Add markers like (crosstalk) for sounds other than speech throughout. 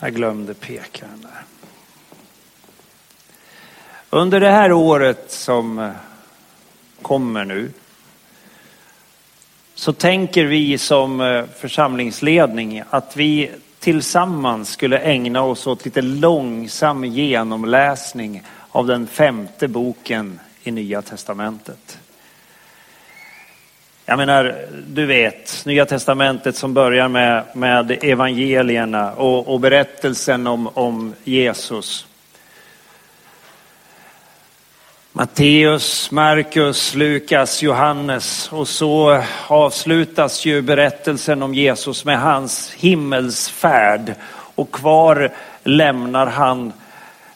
Jag glömde pekaren där. Under det här året som eh, kommer nu så tänker vi som eh, församlingsledning att vi tillsammans skulle ägna oss åt lite långsam genomläsning av den femte boken i Nya Testamentet. Jag menar, du vet, Nya Testamentet som börjar med, med evangelierna och, och berättelsen om, om Jesus. Matteus, Markus, Lukas, Johannes. Och så avslutas ju berättelsen om Jesus med hans himmelsfärd. Och kvar lämnar han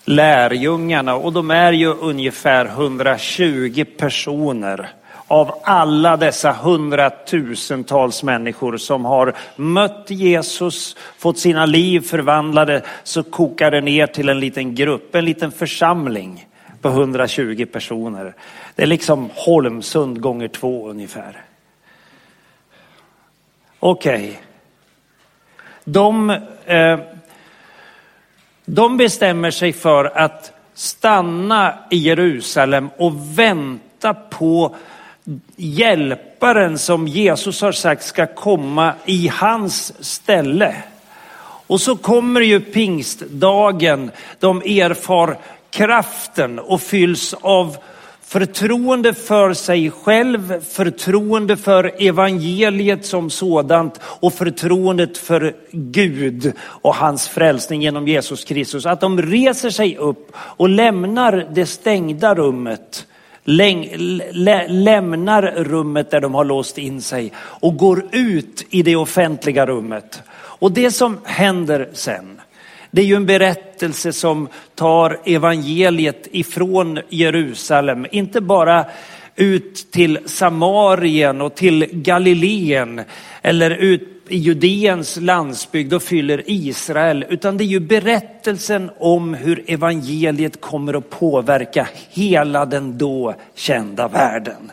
lärjungarna. Och de är ju ungefär 120 personer av alla dessa hundratusentals människor som har mött Jesus, fått sina liv förvandlade, så kokar det ner till en liten grupp, en liten församling på 120 personer. Det är liksom Holmsund gånger två ungefär. Okej. Okay. De, eh, de bestämmer sig för att stanna i Jerusalem och vänta på hjälparen som Jesus har sagt ska komma i hans ställe. Och så kommer ju pingstdagen, de erfar kraften och fylls av förtroende för sig själv, förtroende för evangeliet som sådant och förtroendet för Gud och hans frälsning genom Jesus Kristus. Att de reser sig upp och lämnar det stängda rummet lämnar rummet där de har låst in sig och går ut i det offentliga rummet. Och det som händer sen, det är ju en berättelse som tar evangeliet ifrån Jerusalem, inte bara ut till Samarien och till Galileen eller ut i Judeens landsbygd och fyller Israel, utan det är ju berättelsen om hur evangeliet kommer att påverka hela den då kända världen.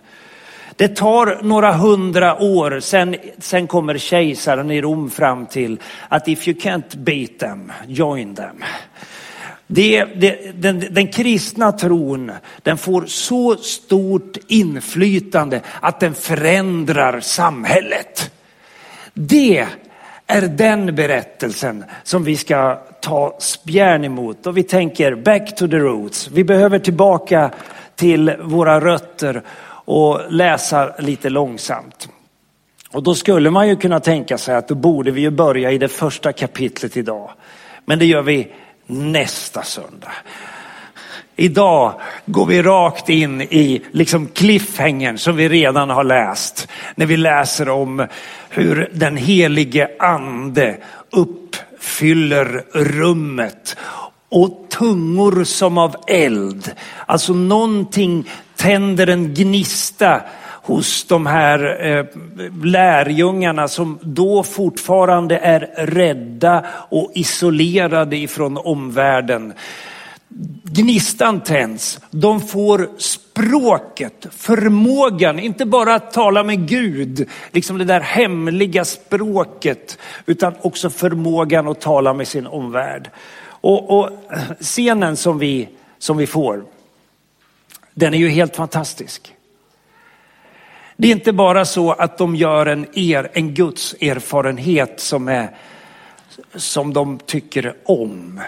Det tar några hundra år, sen, sen kommer kejsaren i Rom fram till att if you can't beat them, join them. Det, det, den, den kristna tron den får så stort inflytande att den förändrar samhället. Det är den berättelsen som vi ska ta spjärn emot. Och vi tänker back to the roots. Vi behöver tillbaka till våra rötter och läsa lite långsamt. Och då skulle man ju kunna tänka sig att då borde vi ju börja i det första kapitlet idag. Men det gör vi nästa söndag. Idag går vi rakt in i liksom cliffhängern som vi redan har läst. När vi läser om hur den helige ande uppfyller rummet och tungor som av eld. Alltså någonting tänder en gnista hos de här eh, lärjungarna som då fortfarande är rädda och isolerade ifrån omvärlden. Gnistan tänds. De får språket, förmågan, inte bara att tala med Gud, liksom det där hemliga språket, utan också förmågan att tala med sin omvärld. Och, och scenen som vi, som vi får, den är ju helt fantastisk. Det är inte bara så att de gör en, er, en Guds erfarenhet som, är, som de tycker om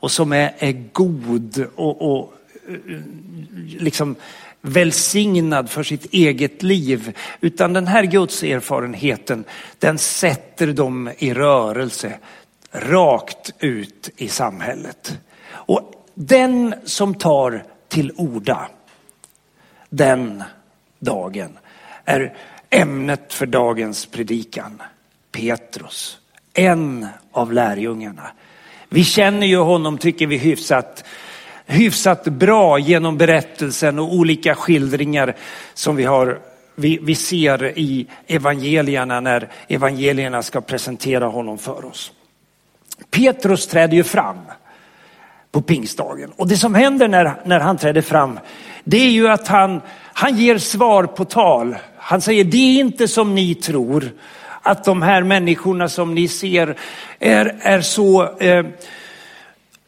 och som är, är god och, och eh, liksom välsignad för sitt eget liv. Utan den här Guds erfarenheten, den sätter dem i rörelse rakt ut i samhället. Och den som tar till orda den dagen är ämnet för dagens predikan. Petrus, en av lärjungarna. Vi känner ju honom, tycker vi, hyfsat, hyfsat bra genom berättelsen och olika skildringar som vi, har, vi, vi ser i evangelierna när evangelierna ska presentera honom för oss. Petrus träder ju fram på pingstdagen. Och det som händer när, när han träder fram, det är ju att han, han ger svar på tal. Han säger, det är inte som ni tror att de här människorna som ni ser är, är så eh,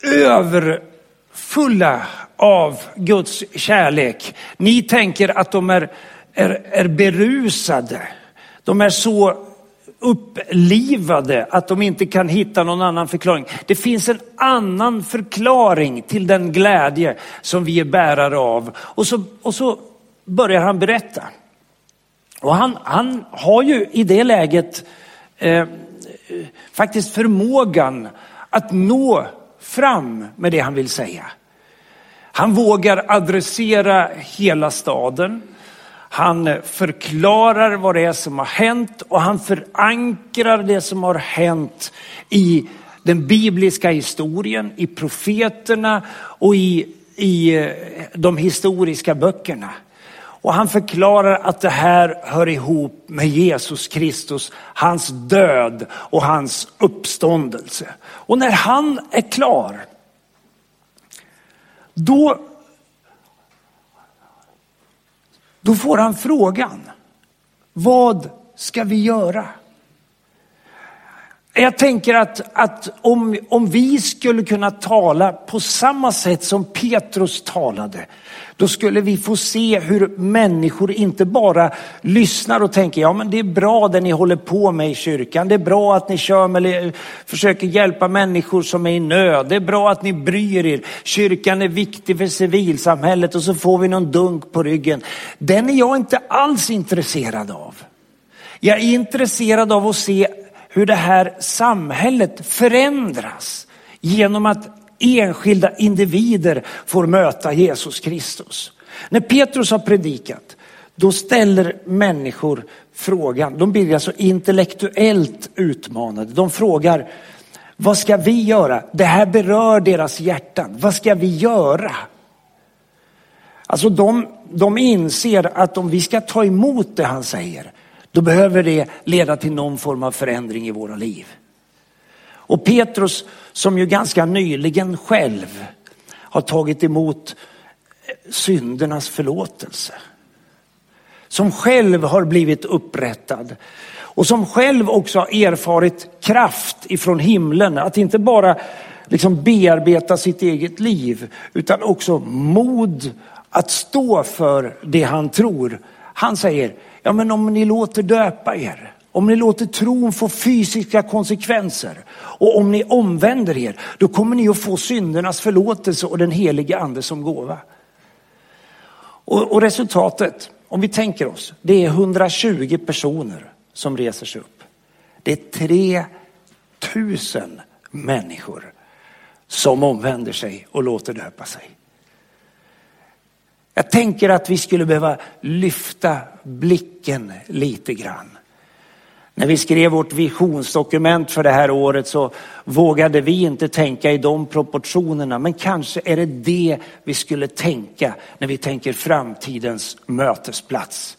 överfulla av Guds kärlek. Ni tänker att de är, är, är berusade. De är så upplivade att de inte kan hitta någon annan förklaring. Det finns en annan förklaring till den glädje som vi är bärare av. Och så, och så börjar han berätta. Och han, han har ju i det läget eh, faktiskt förmågan att nå fram med det han vill säga. Han vågar adressera hela staden. Han förklarar vad det är som har hänt och han förankrar det som har hänt i den bibliska historien, i profeterna och i, i eh, de historiska böckerna. Och han förklarar att det här hör ihop med Jesus Kristus, hans död och hans uppståndelse. Och när han är klar, då Då får han frågan, vad ska vi göra? Jag tänker att, att om, om vi skulle kunna tala på samma sätt som Petrus talade, då skulle vi få se hur människor inte bara lyssnar och tänker, ja men det är bra det ni håller på med i kyrkan. Det är bra att ni kör med, försöker hjälpa människor som är i nöd. Det är bra att ni bryr er. Kyrkan är viktig för civilsamhället och så får vi någon dunk på ryggen. Den är jag inte alls intresserad av. Jag är intresserad av att se hur det här samhället förändras genom att enskilda individer får möta Jesus Kristus. När Petrus har predikat, då ställer människor frågan, de blir alltså intellektuellt utmanade. De frågar, vad ska vi göra? Det här berör deras hjärtan. Vad ska vi göra? Alltså de, de inser att om vi ska ta emot det han säger, då behöver det leda till någon form av förändring i våra liv. Och Petrus som ju ganska nyligen själv har tagit emot eh, syndernas förlåtelse. Som själv har blivit upprättad och som själv också har erfarit kraft ifrån himlen. Att inte bara liksom bearbeta sitt eget liv utan också mod att stå för det han tror. Han säger, ja men om ni låter döpa er om ni låter tron få fysiska konsekvenser och om ni omvänder er, då kommer ni att få syndernas förlåtelse och den helige ande som gåva. Och, och resultatet, om vi tänker oss, det är 120 personer som reser sig upp. Det är 3000 människor som omvänder sig och låter döpa sig. Jag tänker att vi skulle behöva lyfta blicken lite grann. När vi skrev vårt visionsdokument för det här året så vågade vi inte tänka i de proportionerna. Men kanske är det det vi skulle tänka när vi tänker framtidens mötesplats.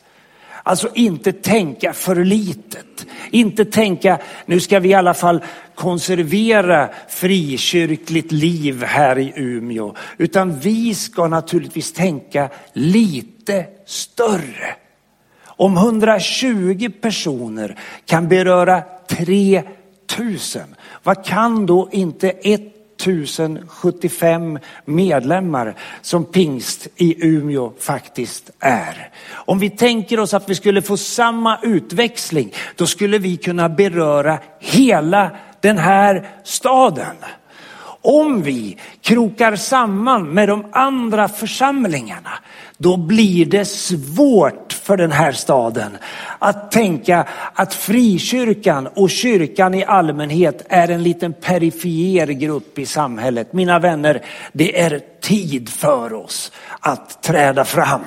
Alltså inte tänka för litet. Inte tänka, nu ska vi i alla fall konservera frikyrkligt liv här i Umeå. Utan vi ska naturligtvis tänka lite större. Om 120 personer kan beröra 3000, vad kan då inte 1075 medlemmar som pingst i Umeå faktiskt är. Om vi tänker oss att vi skulle få samma utväxling, då skulle vi kunna beröra hela den här staden. Om vi krokar samman med de andra församlingarna, då blir det svårt för den här staden att tänka att frikyrkan och kyrkan i allmänhet är en liten perifer grupp i samhället. Mina vänner, det är tid för oss att träda fram.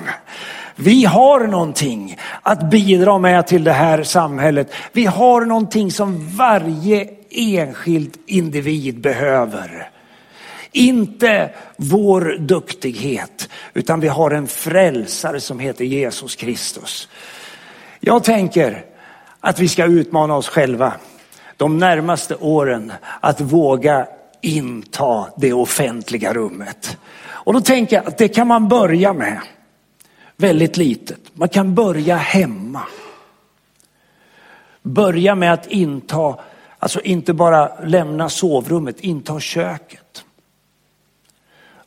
Vi har någonting att bidra med till det här samhället. Vi har någonting som varje enskild individ behöver. Inte vår duktighet, utan vi har en frälsare som heter Jesus Kristus. Jag tänker att vi ska utmana oss själva de närmaste åren att våga inta det offentliga rummet. Och då tänker jag att det kan man börja med väldigt litet. Man kan börja hemma. Börja med att inta, alltså inte bara lämna sovrummet, inta köket.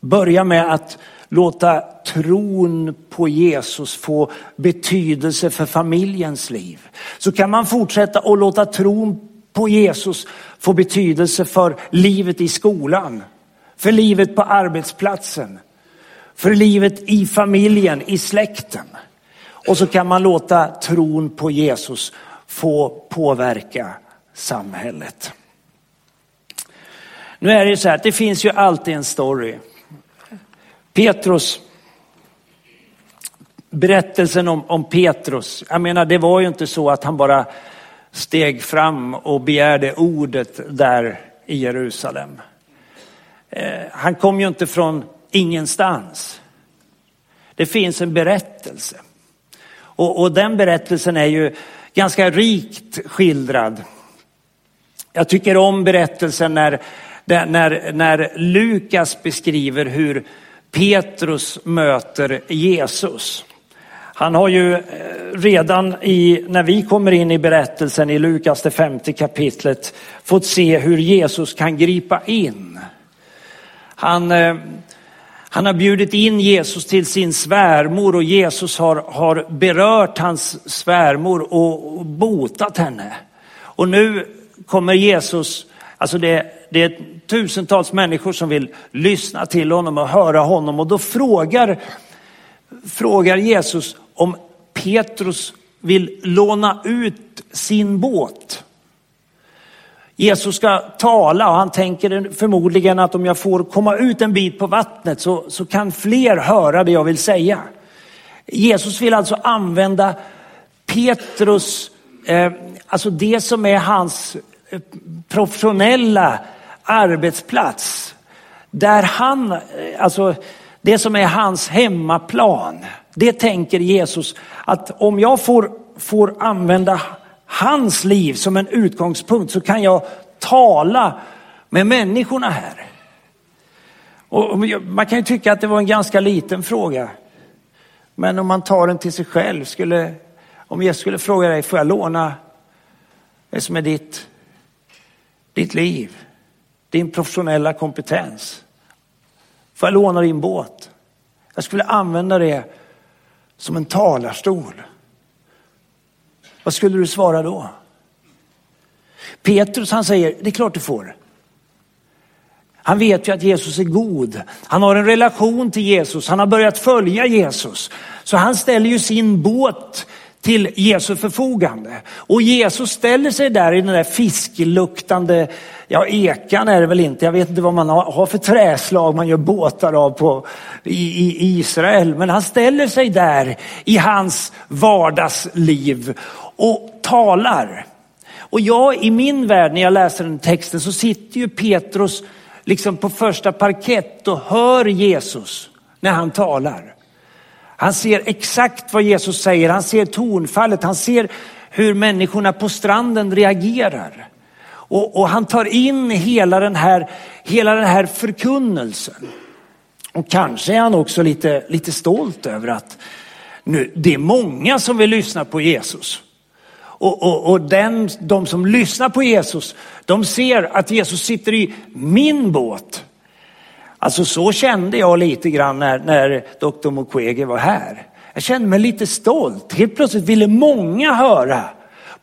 Börja med att låta tron på Jesus få betydelse för familjens liv. Så kan man fortsätta att låta tron på Jesus få betydelse för livet i skolan, för livet på arbetsplatsen, för livet i familjen, i släkten. Och så kan man låta tron på Jesus få påverka samhället. Nu är det så här att det finns ju alltid en story. Petrus, berättelsen om, om Petrus, jag menar det var ju inte så att han bara steg fram och begärde ordet där i Jerusalem. Eh, han kom ju inte från ingenstans. Det finns en berättelse. Och, och den berättelsen är ju ganska rikt skildrad. Jag tycker om berättelsen när, när, när Lukas beskriver hur Petrus möter Jesus. Han har ju eh, redan i, när vi kommer in i berättelsen i Lukas det femte kapitlet fått se hur Jesus kan gripa in. Han, eh, han har bjudit in Jesus till sin svärmor och Jesus har, har berört hans svärmor och botat henne. Och nu kommer Jesus, alltså det, det är tusentals människor som vill lyssna till honom och höra honom och då frågar, frågar Jesus om Petrus vill låna ut sin båt. Jesus ska tala och han tänker förmodligen att om jag får komma ut en bit på vattnet så, så kan fler höra det jag vill säga. Jesus vill alltså använda Petrus, eh, alltså det som är hans professionella arbetsplats. Där han, eh, alltså det som är hans hemmaplan. Det tänker Jesus att om jag får, får använda hans liv som en utgångspunkt så kan jag tala med människorna här. Och man kan ju tycka att det var en ganska liten fråga. Men om man tar den till sig själv, skulle, om jag skulle fråga dig, får jag låna det som är ditt, ditt liv, din professionella kompetens? Får jag låna din båt? Jag skulle använda det som en talarstol. Vad skulle du svara då? Petrus han säger, det är klart du får. Han vet ju att Jesus är god. Han har en relation till Jesus. Han har börjat följa Jesus. Så han ställer ju sin båt till Jesu förfogande. Och Jesus ställer sig där i den där fiskluktande, ja ekan är det väl inte, jag vet inte vad man har för träslag man gör båtar av på, i, i Israel. Men han ställer sig där i hans vardagsliv och talar. Och jag i min värld när jag läser den texten så sitter ju Petrus liksom på första parkett och hör Jesus när han talar. Han ser exakt vad Jesus säger, han ser tonfallet, han ser hur människorna på stranden reagerar. Och, och, han tar in hela den, här, hela den här förkunnelsen. Och kanske är han också lite, lite stolt över att nu, det är många som vill lyssna på Jesus. Och, och, och den, de som lyssnar på Jesus, de ser att Jesus sitter i min båt. Alltså så kände jag lite grann när, när doktor Mukwege var här. Jag kände mig lite stolt. Helt plötsligt ville många höra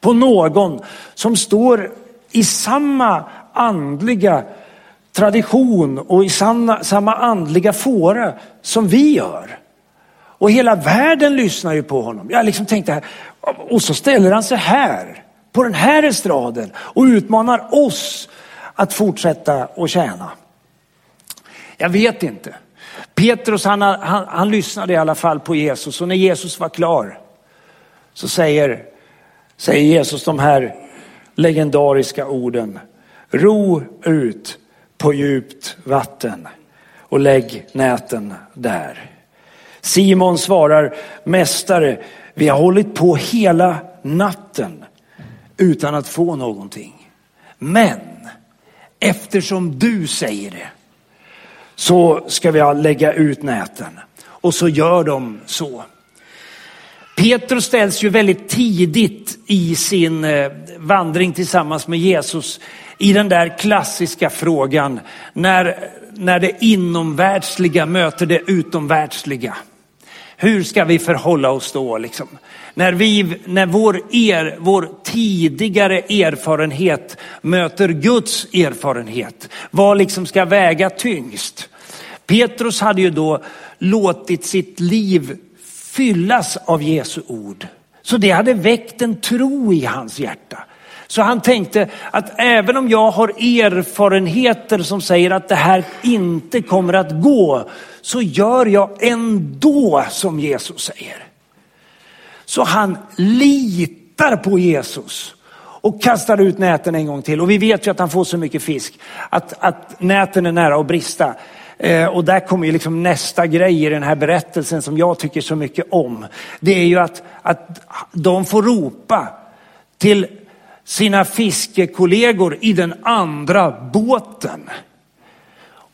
på någon som står i samma andliga tradition och i samma, samma andliga fåra som vi gör. Och hela världen lyssnar ju på honom. Jag liksom tänkte, och så ställer han sig här, på den här estraden och utmanar oss att fortsätta att tjäna. Jag vet inte. Petrus han, han, han lyssnade i alla fall på Jesus och när Jesus var klar så säger, säger Jesus de här legendariska orden. ro ut på djupt vatten och lägg näten där. Simon svarar, Mästare, vi har hållit på hela natten utan att få någonting. Men eftersom du säger det så ska vi lägga ut näten. Och så gör de så. Petrus ställs ju väldigt tidigt i sin eh, vandring tillsammans med Jesus i den där klassiska frågan när, när det inomvärldsliga möter det utomvärldsliga. Hur ska vi förhålla oss då? Liksom? När, vi, när vår, er, vår tidigare erfarenhet möter Guds erfarenhet, vad liksom ska väga tyngst? Petrus hade ju då låtit sitt liv fyllas av Jesu ord. Så det hade väckt en tro i hans hjärta. Så han tänkte att även om jag har erfarenheter som säger att det här inte kommer att gå, så gör jag ändå som Jesus säger. Så han litar på Jesus och kastar ut näten en gång till. Och vi vet ju att han får så mycket fisk att, att näten är nära att brista. Eh, och där kommer ju liksom nästa grej i den här berättelsen som jag tycker så mycket om. Det är ju att, att de får ropa till sina fiskekollegor i den andra båten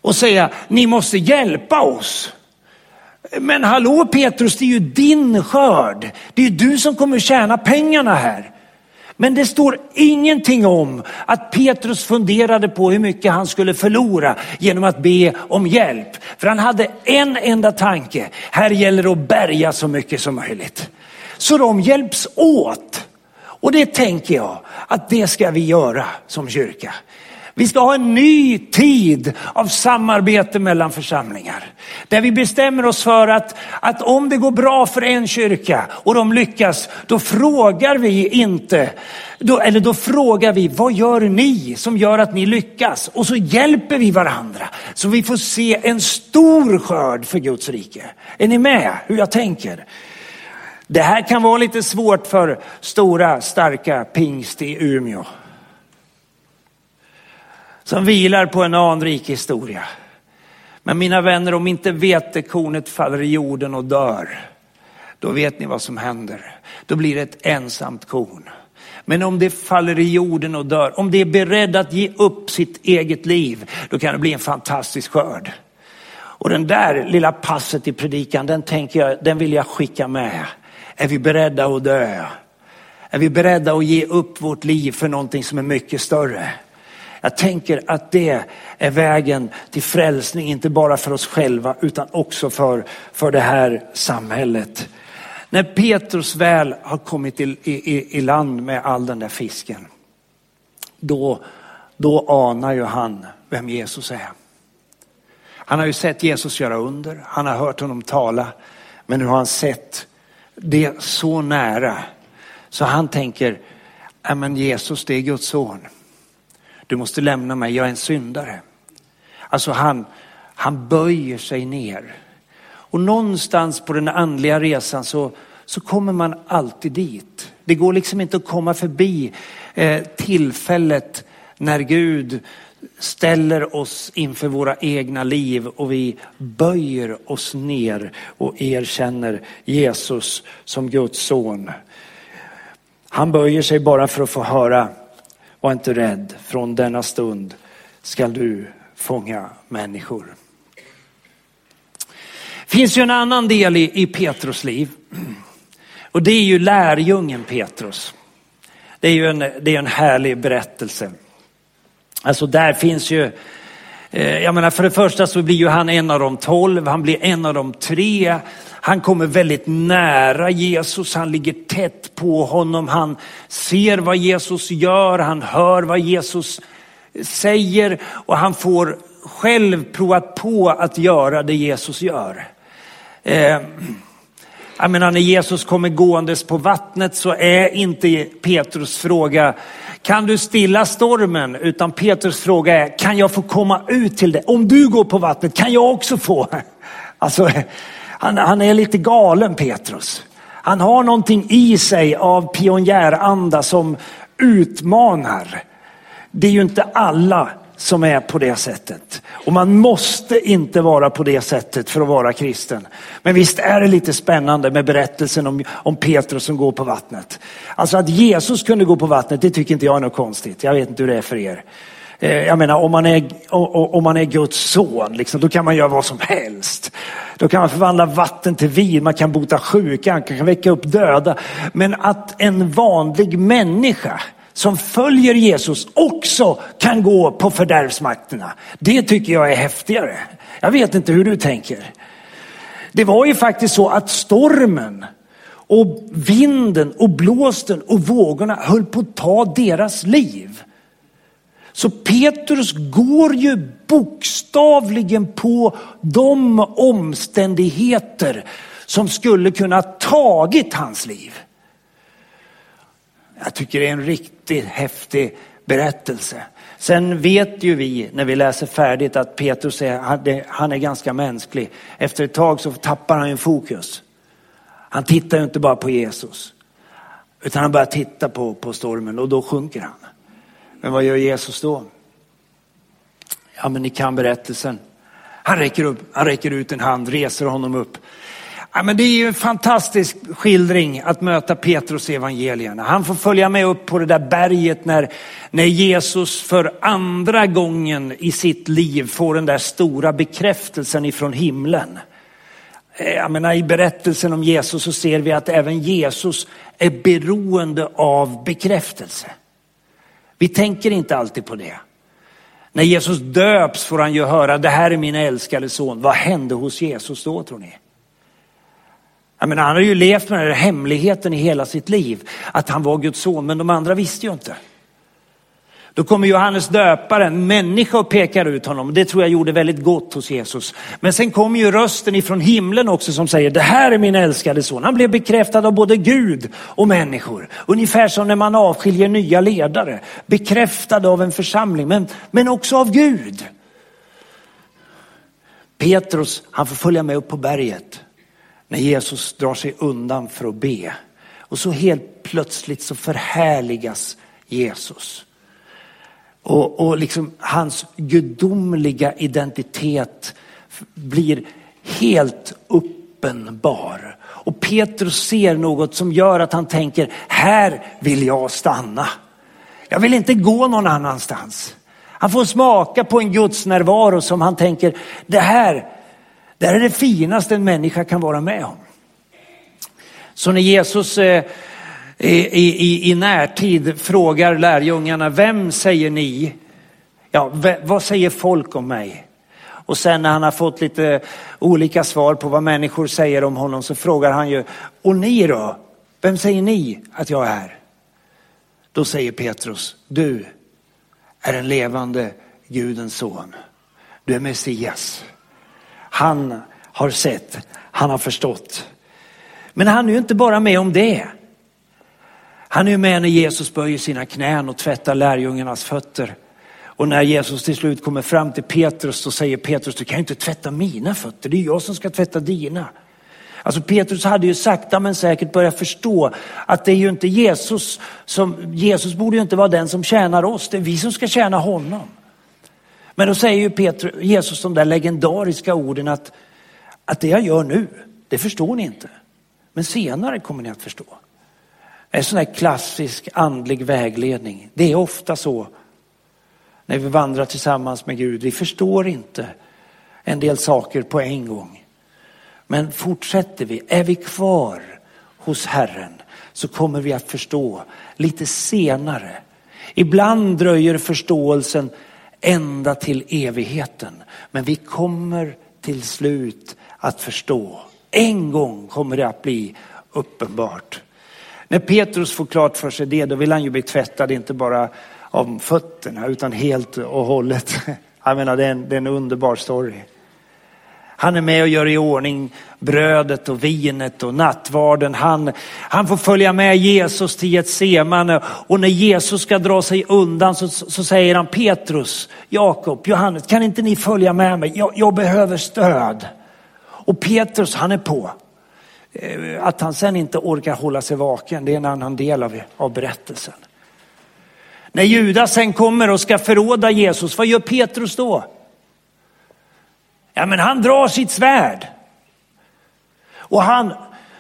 och säga, ni måste hjälpa oss. Men hallå Petrus, det är ju din skörd. Det är ju du som kommer tjäna pengarna här. Men det står ingenting om att Petrus funderade på hur mycket han skulle förlora genom att be om hjälp. För han hade en enda tanke, här gäller det att bärga så mycket som möjligt. Så de hjälps åt. Och det tänker jag att det ska vi göra som kyrka. Vi ska ha en ny tid av samarbete mellan församlingar. Där vi bestämmer oss för att, att om det går bra för en kyrka och de lyckas, då frågar vi inte, då, eller då frågar vi, vad gör ni som gör att ni lyckas? Och så hjälper vi varandra. Så vi får se en stor skörd för Guds rike. Är ni med hur jag tänker? Det här kan vara lite svårt för stora starka pingst i Umeå som vilar på en anrik historia. Men mina vänner, om inte vetekornet faller i jorden och dör, då vet ni vad som händer. Då blir det ett ensamt korn. Men om det faller i jorden och dör, om det är beredd att ge upp sitt eget liv, då kan det bli en fantastisk skörd. Och den där lilla passet i predikan, den tänker jag, den vill jag skicka med. Är vi beredda att dö? Är vi beredda att ge upp vårt liv för någonting som är mycket större? Jag tänker att det är vägen till frälsning, inte bara för oss själva utan också för, för det här samhället. När Petrus väl har kommit i, i, i land med all den där fisken, då, då anar ju han vem Jesus är. Han har ju sett Jesus göra under, han har hört honom tala, men nu har han sett det så nära. Så han tänker, äh, men Jesus det är Guds son. Du måste lämna mig, jag är en syndare. Alltså han, han böjer sig ner. Och någonstans på den andliga resan så, så kommer man alltid dit. Det går liksom inte att komma förbi eh, tillfället när Gud ställer oss inför våra egna liv och vi böjer oss ner och erkänner Jesus som Guds son. Han böjer sig bara för att få höra var inte rädd, från denna stund skall du fånga människor. Det finns ju en annan del i, i Petrus liv. Och det är ju lärjungen Petrus. Det är ju en, det är en härlig berättelse. Alltså där finns ju, eh, jag menar för det första så blir ju han en av de tolv, han blir en av de tre. Han kommer väldigt nära Jesus, han ligger tätt på honom, han ser vad Jesus gör, han hör vad Jesus säger och han får själv provat på att göra det Jesus gör. Eh, jag menar när Jesus kommer gåendes på vattnet så är inte Petrus fråga, kan du stilla stormen? Utan Petrus fråga är, kan jag få komma ut till dig? Om du går på vattnet, kan jag också få? (laughs) Alltså, han, han är lite galen Petrus. Han har någonting i sig av pionjäranda som utmanar. Det är ju inte alla som är på det sättet. Och man måste inte vara på det sättet för att vara kristen. Men visst är det lite spännande med berättelsen om, om Petrus som går på vattnet. Alltså att Jesus kunde gå på vattnet, det tycker inte jag är något konstigt. Jag vet inte hur det är för er. Eh, jag menar om man är, om man är Guds son, liksom, då kan man göra vad som helst. Då kan man förvandla vatten till vin, man kan bota sjuka, man kan väcka upp döda. Men att en vanlig människa som följer Jesus också kan gå på fördärvsmakterna. Det tycker jag är häftigare. Jag vet inte hur du tänker. Det var ju faktiskt så att stormen och vinden och blåsten och vågorna höll på att ta deras liv. Så Petrus går ju bokstavligen på de omständigheter som skulle kunna tagit hans liv. Jag tycker det är en riktigt häftig berättelse. Sen vet ju vi när vi läser färdigt att Petrus är, han är ganska mänsklig. Efter ett tag så tappar han ju fokus. Han tittar ju inte bara på Jesus. Utan han börjar titta på, på stormen och då sjunker han. Men vad gör Jesus då? Ja men ni kan berättelsen. Han räcker, upp, han räcker ut en hand, reser honom upp. Ja, men det är ju en fantastisk skildring att möta Petrus i evangelierna. Han får följa med upp på det där berget när, när Jesus för andra gången i sitt liv får den där stora bekräftelsen ifrån himlen. Eh, jag menar, I berättelsen om Jesus så ser vi att även Jesus är beroende av bekräftelse. Vi tänker inte alltid på det. När Jesus döps får han ju höra, det här är min älskade son. Vad hände hos Jesus då tror ni? Jag menar, han har ju levt med den här hemligheten i hela sitt liv, att han var Guds son, men de andra visste ju inte. Då kommer Johannes döparen, människa och pekar ut honom. Det tror jag gjorde väldigt gott hos Jesus. Men sen kommer ju rösten ifrån himlen också som säger, det här är min älskade son. Han blev bekräftad av både Gud och människor. Ungefär som när man avskiljer nya ledare. Bekräftad av en församling, men, men också av Gud. Petrus, han får följa med upp på berget när Jesus drar sig undan för att be. Och så helt plötsligt så förhärligas Jesus. Och, och liksom hans gudomliga identitet blir helt uppenbar. Och Petrus ser något som gör att han tänker, här vill jag stanna. Jag vill inte gå någon annanstans. Han får smaka på en Guds närvaro som han tänker, det här, det här är det finaste en människa kan vara med om. Så när Jesus eh, i, i, i närtid frågar lärjungarna, vem säger ni? Ja, vad säger folk om mig? Och sen när han har fått lite olika svar på vad människor säger om honom så frågar han ju, och ni då? Vem säger ni att jag är? Då säger Petrus, du är en levande Gudens son. Du är Messias. Han har sett, han har förstått. Men han är ju inte bara med om det. Han är med när Jesus böjer sina knän och tvättar lärjungarnas fötter. Och när Jesus till slut kommer fram till Petrus så säger Petrus, du kan ju inte tvätta mina fötter, det är jag som ska tvätta dina. Alltså Petrus hade ju sakta men säkert börjat förstå att det är ju inte Jesus som, Jesus borde ju inte vara den som tjänar oss, det är vi som ska tjäna honom. Men då säger ju Petrus, Jesus de där legendariska orden att, att det jag gör nu, det förstår ni inte. Men senare kommer ni att förstå. En sån här klassisk andlig vägledning. Det är ofta så när vi vandrar tillsammans med Gud. Vi förstår inte en del saker på en gång. Men fortsätter vi, är vi kvar hos Herren så kommer vi att förstå lite senare. Ibland dröjer förståelsen ända till evigheten. Men vi kommer till slut att förstå. En gång kommer det att bli uppenbart. När Petrus får klart för sig det, då vill han ju bli tvättad, inte bara av fötterna utan helt och hållet. (laughs) Jag menar, det är en, det är en underbar story. Han är med och gör i ordning brödet och vinet och nattvarden. Han, han får följa med Jesus till Getsemane och när Jesus ska dra sig undan så, så säger han Petrus, Jakob, Johannes, kan inte ni följa med mig? Jag, jag behöver stöd. Och Petrus han är på. Eh, att han sen inte orkar hålla sig vaken, det är en annan del av, av berättelsen. När Judas sen kommer och ska förråda Jesus, vad gör Petrus då? Ja, men han drar sitt svärd. Och han,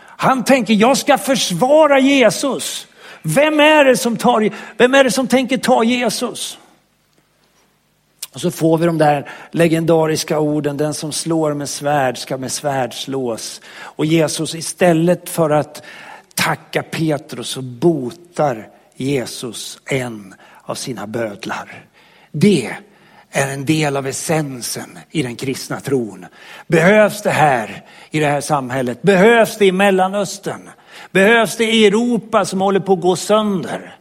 han tänker, jag ska försvara Jesus. Vem är det som, tar, vem är det som tänker ta Jesus? Och så får vi de där legendariska orden, den som slår med svärd ska med svärd slås. Och Jesus istället för att tacka Petrus så botar Jesus en av sina bödlar. Det är en del av essensen i den kristna tron. Behövs det här i det här samhället? Behövs det i Mellanöstern? Behövs det i Europa som håller på att gå sönder?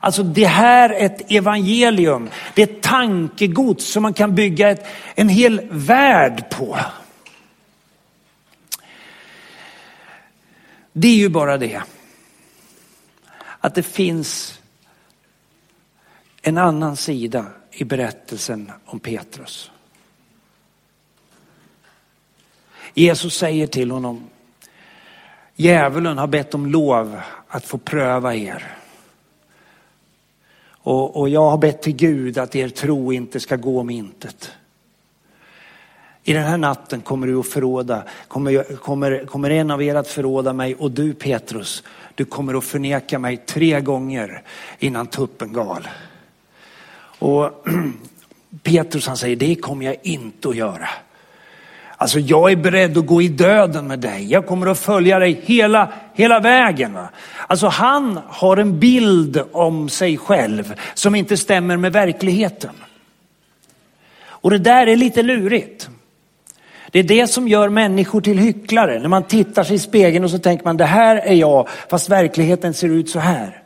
Alltså det här är ett evangelium, det är ett tankegods som man kan bygga ett, en hel värld på. Det är ju bara det att det finns en annan sida i berättelsen om Petrus. Jesus säger till honom, djävulen har bett om lov att få pröva er. Och, och jag har bett till Gud att er tro inte ska gå om intet. I den här natten kommer du att förråda, kommer, kommer, kommer en av er att förråda mig och du Petrus, du kommer att förneka mig tre gånger innan tuppen gal. Och (clears throat) Petrus han säger, det kommer jag inte att göra. Alltså jag är beredd att gå i döden med dig. Jag kommer att följa dig hela, hela vägen. Va? Alltså han har en bild om sig själv som inte stämmer med verkligheten. Och det där är lite lurigt. Det är det som gör människor till hycklare. När man tittar sig i spegeln och så tänker man det här är jag fast verkligheten ser ut så här.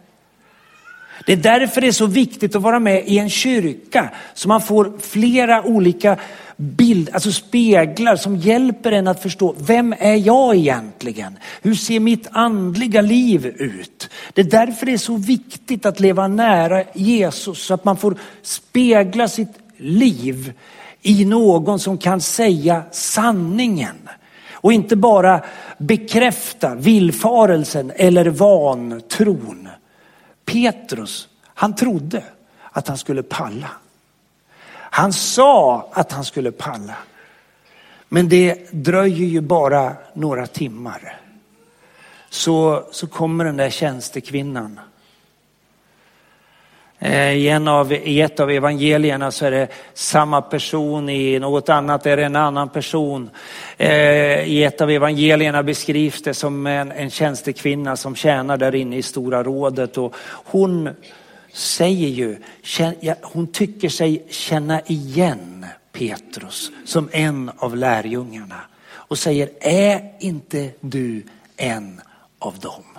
Det är därför det är så viktigt att vara med i en kyrka så man får flera olika bild, alltså speglar som hjälper en att förstå vem är jag egentligen? Hur ser mitt andliga liv ut? Det är därför det är så viktigt att leva nära Jesus så att man får spegla sitt liv i någon som kan säga sanningen och inte bara bekräfta villfarelsen eller vantron. Petrus, han trodde att han skulle palla. Han sa att han skulle palla. Men det dröjer ju bara några timmar. Så, så kommer den där tjänstekvinnan. Eh, I, en av, I ett av evangelierna så är det samma person, i något annat är det en annan person. Eh, I ett av evangelierna beskrivs det som en, en tjänstekvinna som tjänar där inne i Stora rådet. Och hon säger ju, hon tycker sig känna igen Petrus som en av lärjungarna och säger, är inte du en av dem?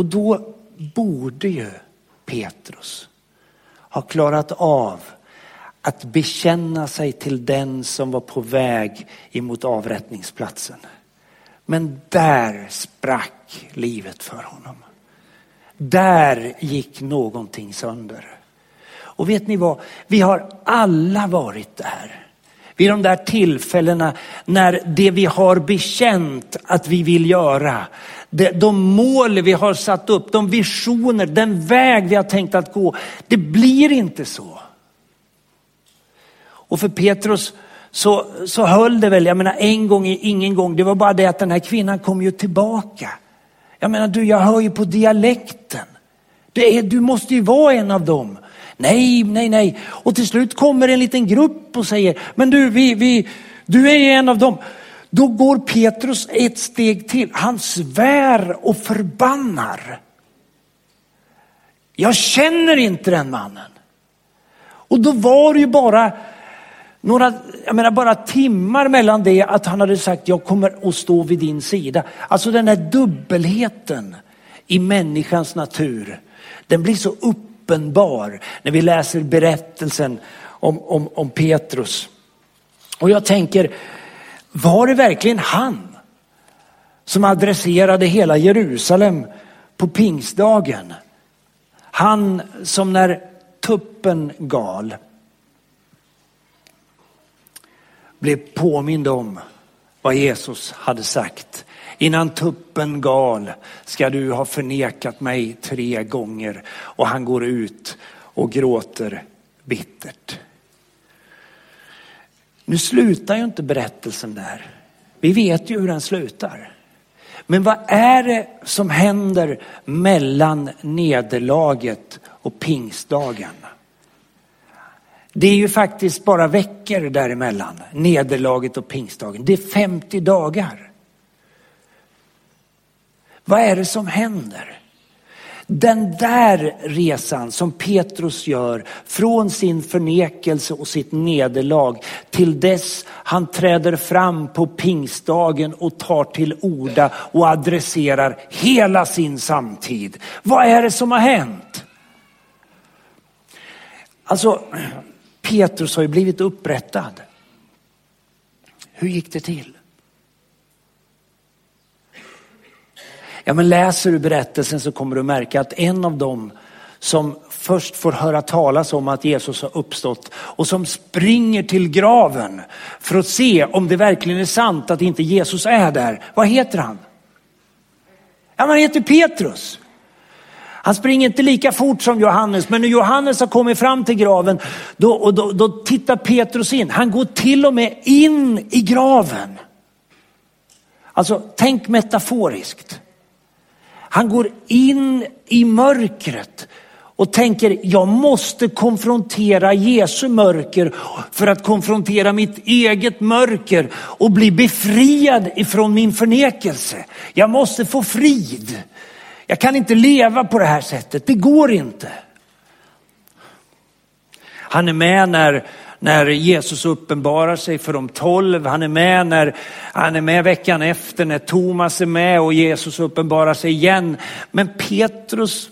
Och då borde ju Petrus ha klarat av att bekänna sig till den som var på väg emot avrättningsplatsen. Men där sprack livet för honom. Där gick någonting sönder. Och vet ni vad? Vi har alla varit där. Vid de där tillfällena när det vi har bekänt att vi vill göra, de mål vi har satt upp, de visioner, den väg vi har tänkt att gå, det blir inte så. Och för Petrus så, så höll det väl, jag menar en gång är ingen gång, det var bara det att den här kvinnan kom ju tillbaka. Jag menar du, jag hör ju på dialekten. Det är, du måste ju vara en av dem. Nej, nej, nej. Och till slut kommer en liten grupp och säger, men du, vi, vi, du är en av dem. Då går Petrus ett steg till. Han svär och förbannar. Jag känner inte den mannen. Och då var det ju bara några, jag menar bara timmar mellan det att han hade sagt jag kommer att stå vid din sida. Alltså den här dubbelheten i människans natur. Den blir så uppenbar när vi läser berättelsen om, om, om Petrus. Och jag tänker, var det verkligen han som adresserade hela Jerusalem på pingstdagen? Han som när tuppen gal blev påmind om vad Jesus hade sagt innan tuppen gal ska du ha förnekat mig tre gånger. Och han går ut och gråter bittert. Nu slutar ju inte berättelsen där. Vi vet ju hur den slutar. Men vad är det som händer mellan nederlaget och pingstdagen? Det är ju faktiskt bara veckor däremellan, nederlaget och pingstdagen. Det är 50 dagar. Vad är det som händer? Den där resan som Petrus gör från sin förnekelse och sitt nederlag till dess han träder fram på pingstdagen och tar till orda och adresserar hela sin samtid. Vad är det som har hänt? Alltså, Petrus har ju blivit upprättad. Hur gick det till? Ja, men läser du berättelsen så kommer du märka att en av dem som först får höra talas om att Jesus har uppstått och som springer till graven för att se om det verkligen är sant att inte Jesus är där. Vad heter han? Ja, han heter Petrus. Han springer inte lika fort som Johannes, men när Johannes har kommit fram till graven, då, då, då tittar Petrus in. Han går till och med in i graven. Alltså, tänk metaforiskt. Han går in i mörkret och tänker, jag måste konfrontera Jesu mörker för att konfrontera mitt eget mörker och bli befriad ifrån min förnekelse. Jag måste få frid. Jag kan inte leva på det här sättet, det går inte. Han är med när, när Jesus uppenbarar sig för de tolv. Han är med när han är med veckan efter när Thomas är med och Jesus uppenbarar sig igen. Men Petrus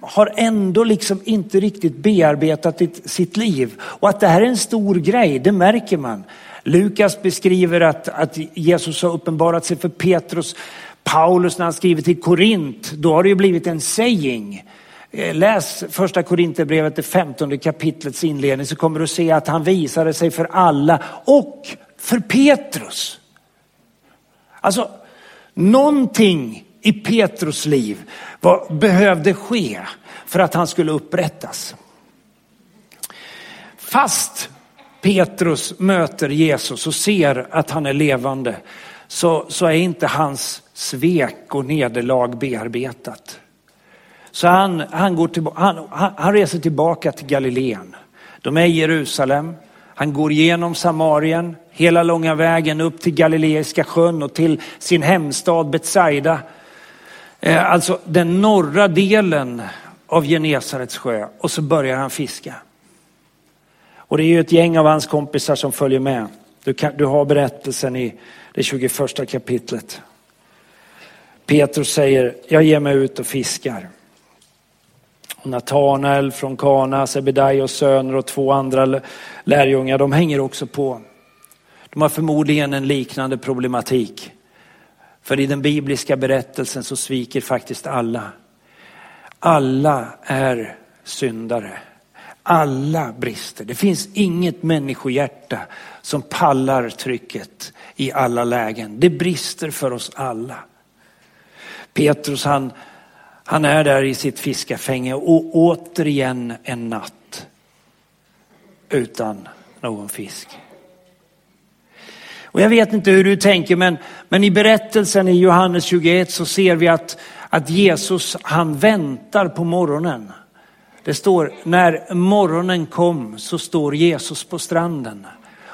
har ändå liksom inte riktigt bearbetat sitt liv. Och att det här är en stor grej, det märker man. Lukas beskriver att, att Jesus har uppenbarat sig för Petrus Paulus när han skriver till Korint, då har det ju blivit en saying. Eh, läs första Korinthierbrevet, det femtonde kapitlets inledning så kommer du se att han visade sig för alla och för Petrus. Alltså, någonting i Petrus liv var, behövde ske för att han skulle upprättas. Fast Petrus möter Jesus och ser att han är levande så, så är inte hans svek och nederlag bearbetat. Så han, han, går till, han, han reser tillbaka till Galileen. De är i Jerusalem. Han går igenom Samarien, hela långa vägen upp till Galileiska sjön och till sin hemstad Betsaida. Eh, alltså den norra delen av Genesarets sjö och så börjar han fiska. Och det är ju ett gäng av hans kompisar som följer med. Du, kan, du har berättelsen i det 21 kapitlet. Petrus säger, jag ger mig ut och fiskar. Natanael från Kana, Sebedaios söner och två andra lärjungar, de hänger också på. De har förmodligen en liknande problematik. För i den bibliska berättelsen så sviker faktiskt alla. Alla är syndare. Alla brister. Det finns inget människohjärta som pallar trycket i alla lägen. Det brister för oss alla. Petrus han, han är där i sitt fiskafänge och återigen en natt utan någon fisk. Och jag vet inte hur du tänker men, men i berättelsen i Johannes 21 så ser vi att, att Jesus han väntar på morgonen. Det står när morgonen kom så står Jesus på stranden.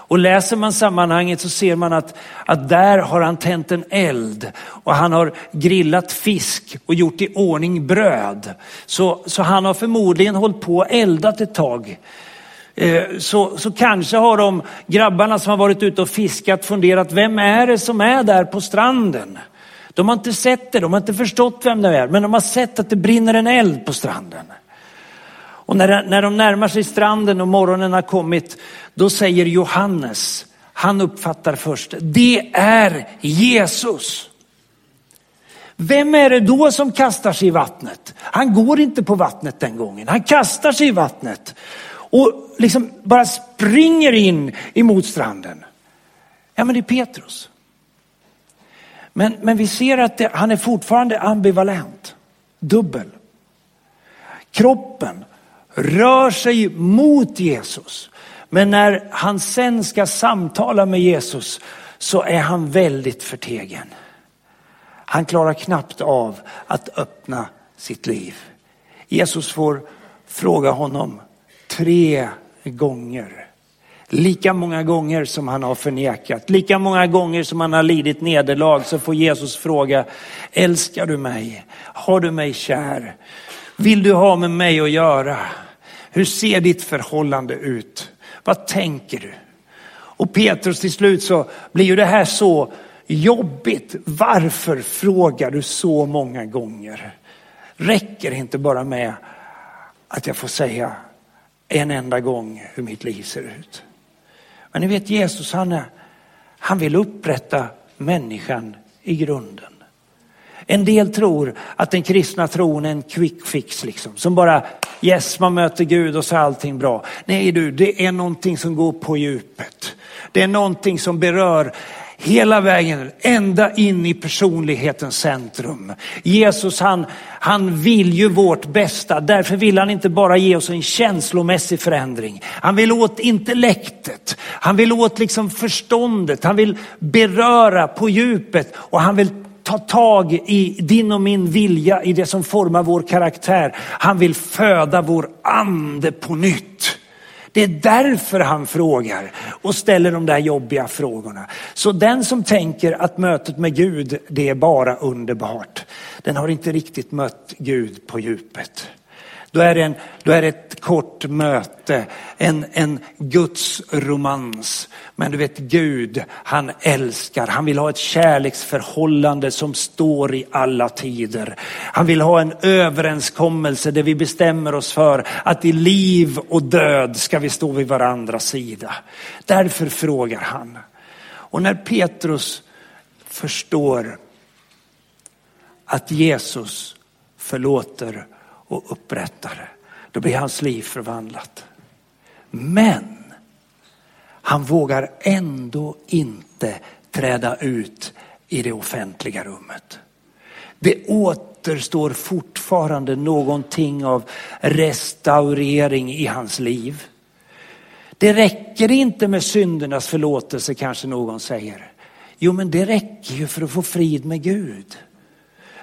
Och läser man sammanhanget så ser man att, att där har han tänt en eld och han har grillat fisk och gjort i ordning bröd. Så, så han har förmodligen hållit på och eldat ett tag. Eh, så, så kanske har de grabbarna som har varit ute och fiskat funderat, vem är det som är där på stranden? De har inte sett det, de har inte förstått vem det är, men de har sett att det brinner en eld på stranden. Och när, när de närmar sig stranden och morgonen har kommit, då säger Johannes, han uppfattar först, det är Jesus. Vem är det då som kastar sig i vattnet? Han går inte på vattnet den gången, han kastar sig i vattnet och liksom bara springer in emot stranden. Ja men det är Petrus. Men, men vi ser att det, han är fortfarande ambivalent, dubbel. Kroppen rör sig mot Jesus. Men när han sen ska samtala med Jesus så är han väldigt förtegen. Han klarar knappt av att öppna sitt liv. Jesus får fråga honom tre gånger. Lika många gånger som han har förnekat, lika många gånger som han har lidit nederlag så får Jesus fråga, älskar du mig? Har du mig kär? Vill du ha med mig att göra? Hur ser ditt förhållande ut? Vad tänker du? Och Petrus till slut så blir ju det här så jobbigt. Varför frågar du så många gånger? Räcker det inte bara med att jag får säga en enda gång hur mitt liv ser ut? Men ni vet Jesus han, är, han vill upprätta människan i grunden. En del tror att den kristna tron är en quick fix liksom. Som bara, yes man möter Gud och så är allting bra. Nej du, det är någonting som går på djupet. Det är någonting som berör hela vägen ända in i personlighetens centrum. Jesus han, han vill ju vårt bästa. Därför vill han inte bara ge oss en känslomässig förändring. Han vill åt intellektet. Han vill åt liksom förståndet. Han vill beröra på djupet och han vill ta tag i din och min vilja, i det som formar vår karaktär. Han vill föda vår ande på nytt. Det är därför han frågar och ställer de där jobbiga frågorna. Så den som tänker att mötet med Gud, det är bara underbart. Den har inte riktigt mött Gud på djupet. Då är det, en, då är det ett kort möte, en, en Guds romans. Men du vet Gud, han älskar, han vill ha ett kärleksförhållande som står i alla tider. Han vill ha en överenskommelse där vi bestämmer oss för att i liv och död ska vi stå vid varandras sida. Därför frågar han. Och när Petrus förstår att Jesus förlåter och upprättar. Då blir hans liv förvandlat. Men han vågar ändå inte träda ut i det offentliga rummet. Det återstår fortfarande någonting av restaurering i hans liv. Det räcker inte med syndernas förlåtelse kanske någon säger. Jo men det räcker ju för att få frid med Gud.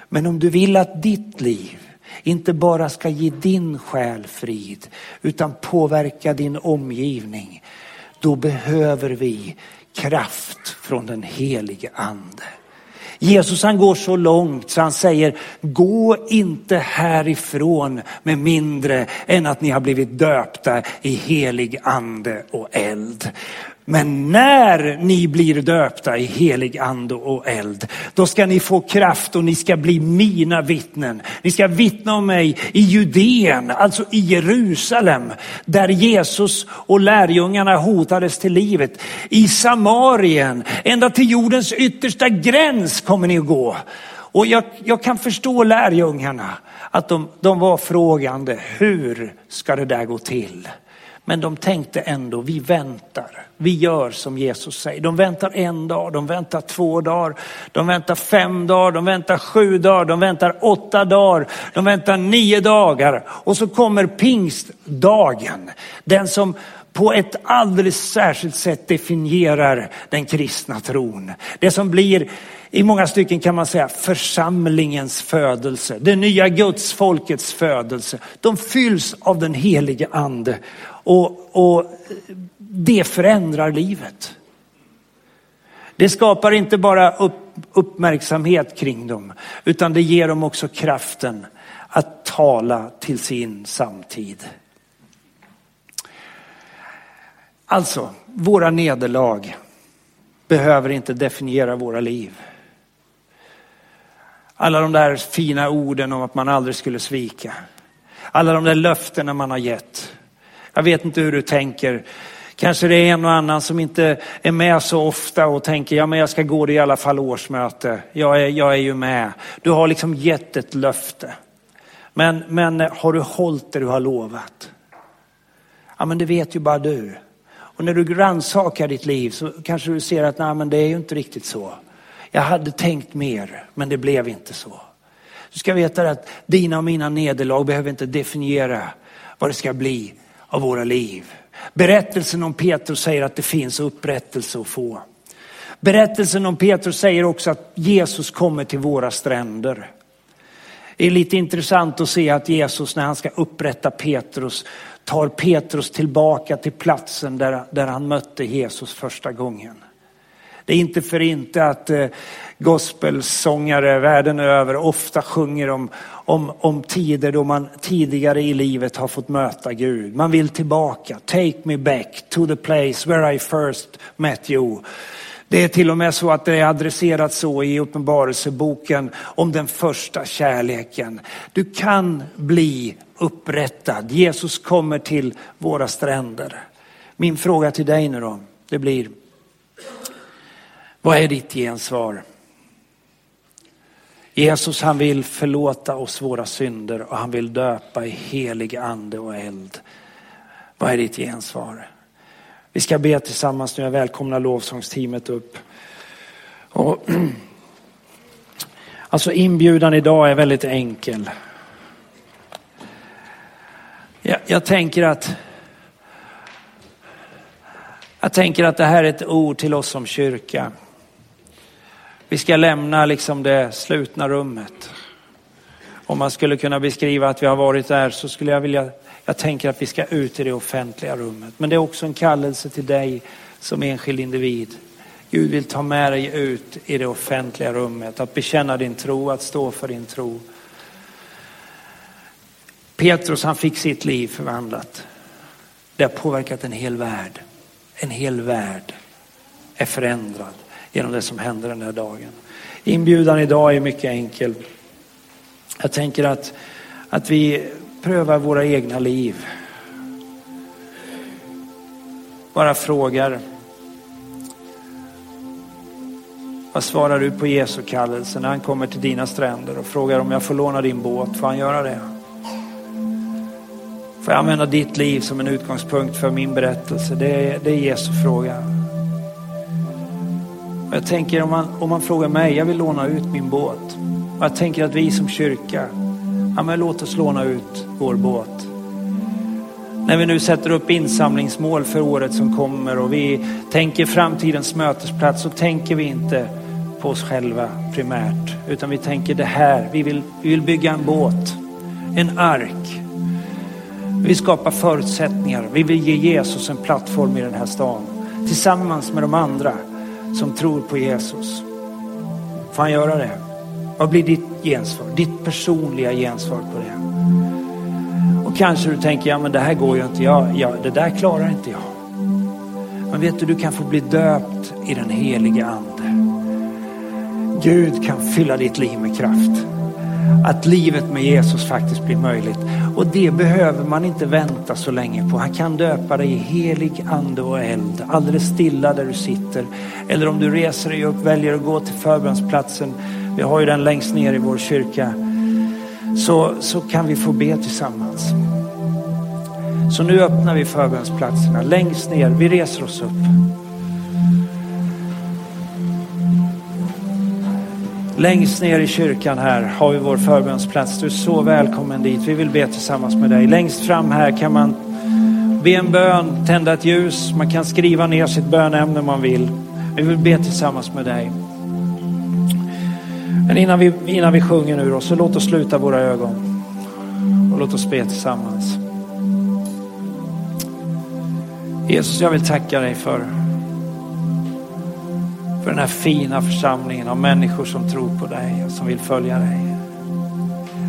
Men om du vill att ditt liv inte bara ska ge din själ frid utan påverka din omgivning. Då behöver vi kraft från den helige ande. Jesus han går så långt så han säger, gå inte härifrån med mindre än att ni har blivit döpta i helig ande och eld. Men när ni blir döpta i helig ande och eld, då ska ni få kraft och ni ska bli mina vittnen. Ni ska vittna om mig i Judeen, alltså i Jerusalem, där Jesus och lärjungarna hotades till livet. I Samarien, ända till jordens yttersta gräns kommer ni att gå. Och jag, jag kan förstå lärjungarna, att de, de var frågande, hur ska det där gå till? Men de tänkte ändå, vi väntar. Vi gör som Jesus säger. De väntar en dag, de väntar två dagar, de väntar fem dagar, de väntar sju dagar, de väntar åtta dagar, de väntar nio dagar. Och så kommer pingstdagen. Den som på ett alldeles särskilt sätt definierar den kristna tron. Det som blir i många stycken kan man säga församlingens födelse, det nya gudsfolkets födelse. De fylls av den helige ande och, och det förändrar livet. Det skapar inte bara upp, uppmärksamhet kring dem, utan det ger dem också kraften att tala till sin samtid. Alltså, våra nederlag behöver inte definiera våra liv. Alla de där fina orden om att man aldrig skulle svika. Alla de där löftena man har gett. Jag vet inte hur du tänker. Kanske det är en och annan som inte är med så ofta och tänker, ja men jag ska gå det i alla fall årsmöte. Jag är, jag är ju med. Du har liksom gett ett löfte. Men, men har du hållit det du har lovat? Ja men det vet ju bara du. Och när du rannsakar ditt liv så kanske du ser att nej men det är ju inte riktigt så. jag hade tänkt mer, men det blev inte så. Du ska veta att dina och mina nederlag behöver inte definiera vad det ska bli av våra liv. Berättelsen om Petrus säger att det finns upprättelse att få. Berättelsen om Petrus säger också att Jesus kommer till våra stränder. Det är lite intressant att se att Jesus när han ska upprätta Petrus tar Petrus tillbaka till platsen där, där han mötte Jesus första gången. Det är inte för inte att eh, gospelsångare världen över ofta sjunger om, om, om tider då man tidigare i livet har fått möta Gud. Man vill tillbaka. Take me back to the place where I first met you. Det är till och med så att det är adresserat så i Uppenbarelseboken om den första kärleken. Du kan bli upprättad. Jesus kommer till våra stränder. Min fråga till dig nu då, det blir, vad är ditt gensvar? Jesus han vill förlåta oss våra synder och han vill döpa i helig ande och eld. Vad är ditt gensvar? Vi ska be tillsammans nu. Jag välkomnar lovsångsteamet upp. Och, (clears throat) alltså inbjudan idag är väldigt enkel. Jag, jag, tänker att jag tänker att det här är ett ord till oss som kyrka. Vi ska lämna liksom det slutna rummet. Om man skulle kunna beskriva att vi har varit där så skulle jag vilja, jag tänker att vi ska ut i det offentliga rummet. Men det är också en kallelse till dig som enskild individ. Gud vill ta med dig ut i det offentliga rummet, att bekänna din tro, att stå för din tro. Petrus han fick sitt liv förvandlat. Det har påverkat en hel värld. En hel värld är förändrad genom det som hände den här dagen. Inbjudan idag är mycket enkel. Jag tänker att, att vi prövar våra egna liv. Bara frågar. Vad svarar du på Jesu kallelse när han kommer till dina stränder och frågar om jag får låna din båt? Får han göra det? Får jag använda ditt liv som en utgångspunkt för min berättelse? Det är, det är Jesu fråga. Jag tänker om man, om man frågar mig, jag vill låna ut min båt. Och jag tänker att vi som kyrka, ja men låt oss låna ut vår båt. När vi nu sätter upp insamlingsmål för året som kommer och vi tänker framtidens mötesplats så tänker vi inte på oss själva primärt. Utan vi tänker det här, vi vill, vi vill bygga en båt, en ark. Vi vill skapa förutsättningar, vi vill ge Jesus en plattform i den här stan. Tillsammans med de andra som tror på Jesus. Får han göra det? Vad blir ditt gensvar? Ditt personliga gensvar på det? Och kanske du tänker, ja men det här går ju inte, jag, ja, det där klarar inte jag. Men vet du, du kan få bli döpt i den heliga ande. Gud kan fylla ditt liv med kraft. Att livet med Jesus faktiskt blir möjligt. Och det behöver man inte vänta så länge på. Han kan döpa dig i helig ande och eld. Alldeles stilla där du sitter. Eller om du reser dig upp, väljer att gå till förbönsplatsen. Vi har ju den längst ner i vår kyrka. Så, så kan vi få be tillsammans. Så nu öppnar vi förbönsplatserna längst ner. Vi reser oss upp. Längst ner i kyrkan här har vi vår förbönsplats. Du är så välkommen dit. Vi vill be tillsammans med dig. Längst fram här kan man be en bön, tända ett ljus. Man kan skriva ner sitt bönämne om man vill. Vi vill be tillsammans med dig. Men innan vi, innan vi sjunger nu då, så låt oss sluta våra ögon. Och låt oss be tillsammans. Jesus, jag vill tacka dig för för den här fina församlingen av människor som tror på dig och som vill följa dig.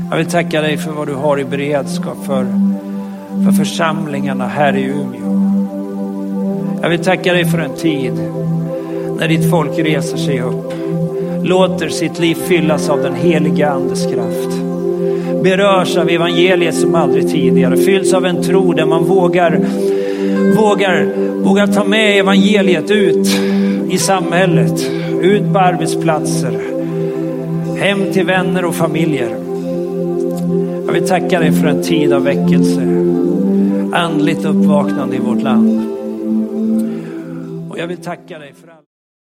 Jag vill tacka dig för vad du har i beredskap för, för församlingarna här i Umeå. Jag vill tacka dig för en tid när ditt folk reser sig upp, låter sitt liv fyllas av den heliga Andes kraft, berörs av evangeliet som aldrig tidigare, fylls av en tro där man vågar, vågar, vågar ta med evangeliet ut i samhället, ut på arbetsplatser, hem till vänner och familjer. Jag vill tacka dig för en tid av väckelse, andligt uppvaknande i vårt land. Och jag vill tacka dig för all